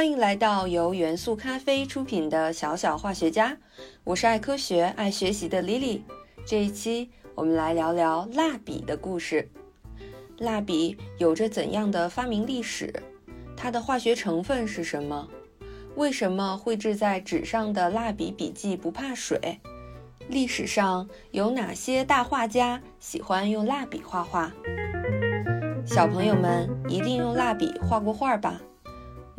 欢迎来到由元素咖啡出品的小小化学家，我是爱科学、爱学习的 Lily。这一期我们来聊聊蜡笔的故事。蜡笔有着怎样的发明历史？它的化学成分是什么？为什么绘制在纸上的蜡笔笔记不怕水？历史上有哪些大画家喜欢用蜡笔画画？小朋友们一定用蜡笔画过画吧？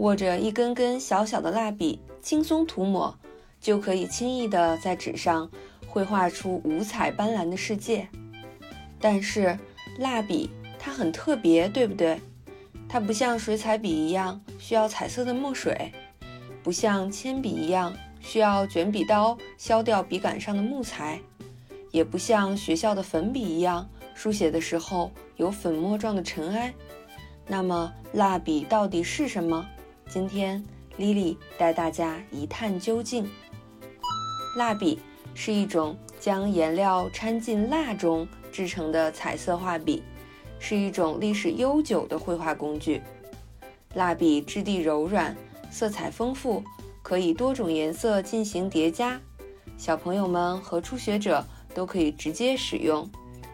握着一根根小小的蜡笔，轻松涂抹，就可以轻易地在纸上绘画出五彩斑斓的世界。但是，蜡笔它很特别，对不对？它不像水彩笔一样需要彩色的墨水，不像铅笔一样需要卷笔刀削掉笔杆上的木材，也不像学校的粉笔一样。书写的时候有粉末状的尘埃，那么蜡笔到底是什么？今天 Lily 带大家一探究竟。蜡笔是一种将颜料掺进蜡中制成的彩色画笔，是一种历史悠久的绘画工具。蜡笔质地柔软，色彩丰富，可以多种颜色进行叠加，小朋友们和初学者都可以直接使用。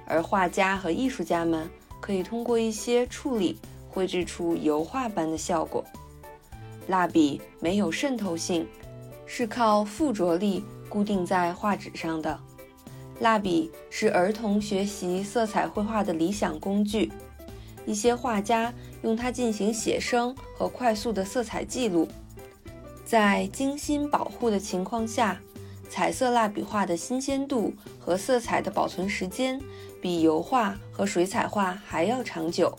而画家和艺术家们可以通过一些处理绘制出油画般的效果。蜡笔没有渗透性，是靠附着力固定在画纸上的。蜡笔是儿童学习色彩绘画的理想工具。一些画家用它进行写生和快速的色彩记录。在精心保护的情况下。彩色蜡笔画的新鲜度和色彩的保存时间比油画和水彩画还要长久。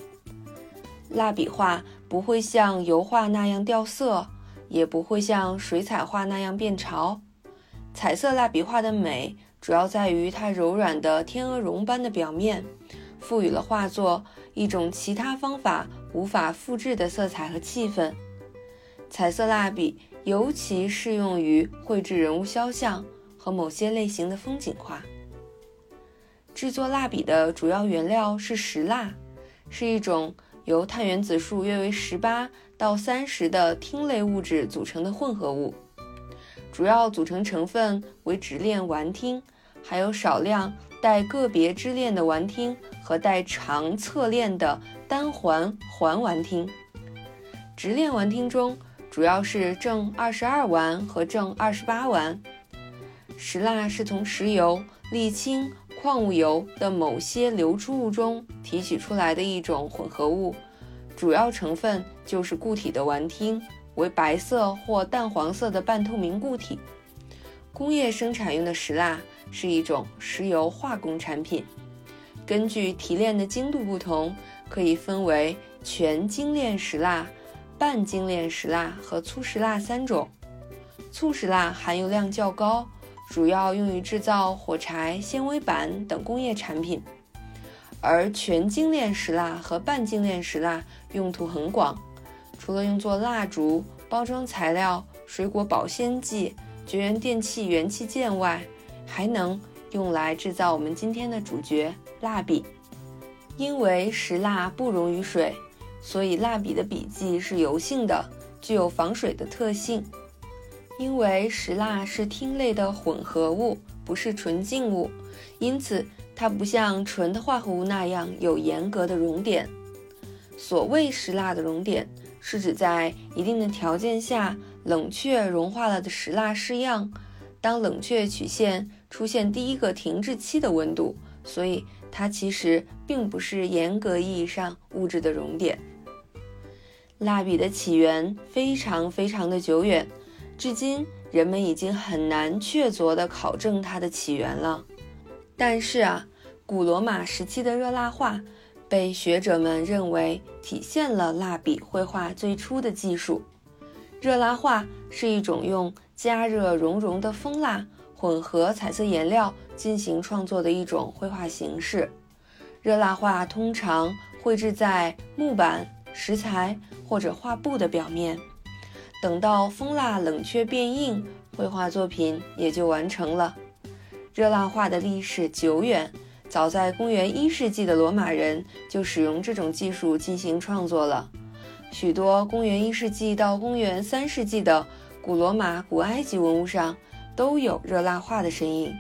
蜡笔画不会像油画那样掉色，也不会像水彩画那样变潮。彩色蜡笔画的美主要在于它柔软的天鹅绒般的表面，赋予了画作一种其他方法无法复制的色彩和气氛。彩色蜡笔。尤其适用于绘制人物肖像和某些类型的风景画。制作蜡笔的主要原料是石蜡，是一种由碳原子数约为十八到三十的烃类物质组成的混合物。主要组成成分为直链烷烃，还有少量带个别支链的烷烃和带长侧链的单环环烷烃。直链烷烃中。主要是正二十二烷和正二十八烷。石蜡是从石油、沥青、矿物油的某些流出物中提取出来的一种混合物，主要成分就是固体的烷烃，为白色或淡黄色的半透明固体。工业生产用的石蜡是一种石油化工产品，根据提炼的精度不同，可以分为全精炼石蜡。半精炼石蜡和粗石蜡三种，粗石蜡含油量较高，主要用于制造火柴、纤维板等工业产品；而全精炼石蜡和半精炼石蜡用途很广，除了用作蜡烛、包装材料、水果保鲜剂、绝缘电器元器件外，还能用来制造我们今天的主角——蜡笔。因为石蜡不溶于水。所以，蜡笔的笔迹是油性的，具有防水的特性。因为石蜡是烃类的混合物，不是纯净物，因此它不像纯的化合物那样有严格的熔点。所谓石蜡的熔点，是指在一定的条件下冷却融化了的石蜡式样，当冷却曲线出现第一个停滞期的温度。所以，它其实并不是严格意义上物质的熔点。蜡笔的起源非常非常的久远，至今人们已经很难确凿地考证它的起源了。但是啊，古罗马时期的热蜡画被学者们认为体现了蜡笔绘画最初的技术。热蜡画是一种用加热熔融的蜂蜡混合彩色颜料进行创作的一种绘画形式。热蜡画通常绘制在木板。石材或者画布的表面，等到蜂蜡冷却变硬，绘画作品也就完成了。热蜡画的历史久远，早在公元一世纪的罗马人就使用这种技术进行创作了。许多公元一世纪到公元三世纪的古罗马、古埃及文物上都有热蜡画的身影。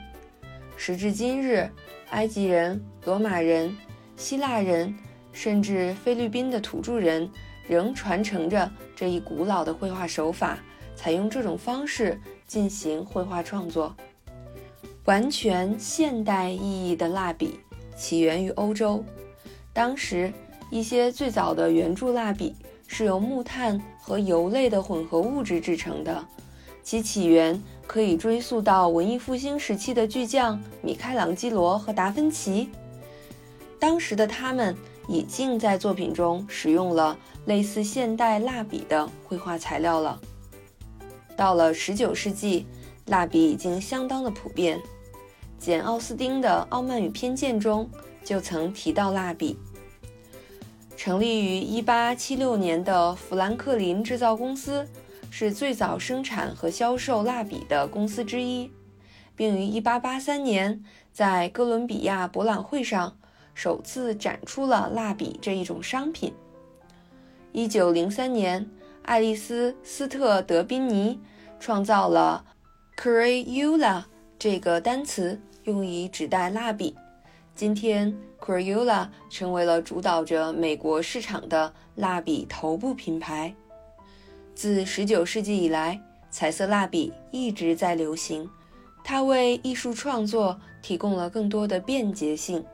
时至今日，埃及人、罗马人、希腊人，甚至菲律宾的土著人，仍传承着这一古老的绘画手法，采用这种方式进行绘画创作。完全现代意义的蜡笔起源于欧洲，当时一些最早的圆柱蜡笔是由木炭和油类的混合物质制成的，其起源可以追溯到文艺复兴时期的巨匠米开朗基罗和达芬奇。当时的他们已经在作品中使用了类似现代蜡笔的绘画材料了。到了19世纪，蜡笔已经相当的普遍。简·奥斯汀的《傲慢与偏见》中就曾提到蜡笔。成立于1876年的富兰克林制造公司是最早生产和销售蜡笔的公司之一，并于1883年在哥伦比亚博览会上首次展出了蜡笔这一种商品。1903年，爱丽丝·斯特德宾尼创造了 Crayola 这个单词。用以指代蜡笔。今天，Crayola 成为了主导着美国市场的蜡笔头部品牌。自19世纪以来，彩色蜡笔一直在流行，它为艺术创作提供了更多的便捷性。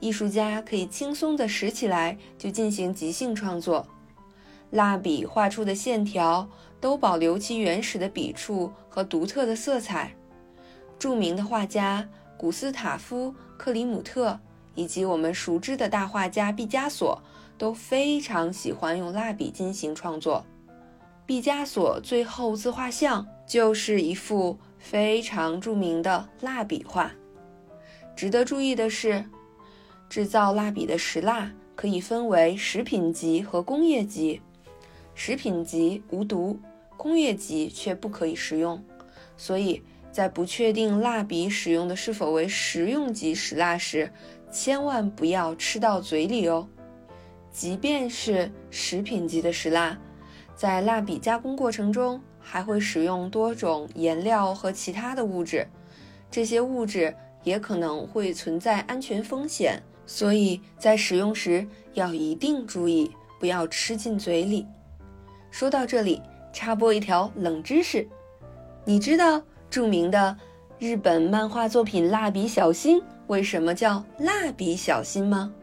艺术家可以轻松地拾起来就进行即兴创作。蜡笔画出的线条都保留其原始的笔触和独特的色彩。著名的画家。古斯塔夫·克里姆特以及我们熟知的大画家毕加索都非常喜欢用蜡笔进行创作。毕加索最后自画像就是一幅非常著名的蜡笔画。值得注意的是，制造蜡笔的石蜡可以分为食品级和工业级。食品级无毒，工业级却不可以食用，所以。在不确定蜡笔使用的是否为食用级石蜡时，千万不要吃到嘴里哦。即便是食品级的石蜡，在蜡笔加工过程中还会使用多种颜料和其他的物质，这些物质也可能会存在安全风险，所以在使用时要一定注意，不要吃进嘴里。说到这里，插播一条冷知识，你知道？著名的日本漫画作品《蜡笔小新》为什么叫蜡笔小新吗？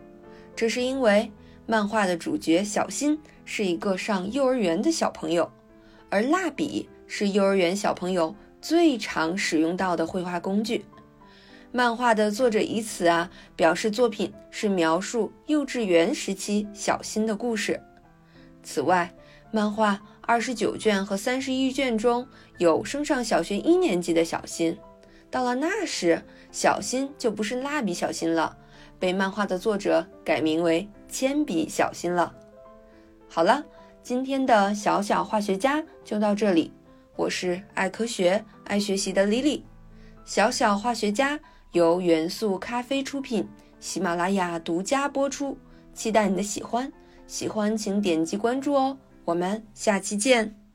这是因为漫画的主角小新是一个上幼儿园的小朋友，而蜡笔是幼儿园小朋友最常使用到的绘画工具。漫画的作者以此啊表示作品是描述幼稚园时期小新的故事。此外，漫画。二十九卷和三十一卷中有升上小学一年级的小新，到了那时，小新就不是蜡笔小新了，被漫画的作者改名为铅笔小新了。好了，今天的小小化学家就到这里，我是爱科学、爱学习的 Lily。小小化学家由元素咖啡出品，喜马拉雅独家播出，期待你的喜欢，喜欢请点击关注哦。我们下期见。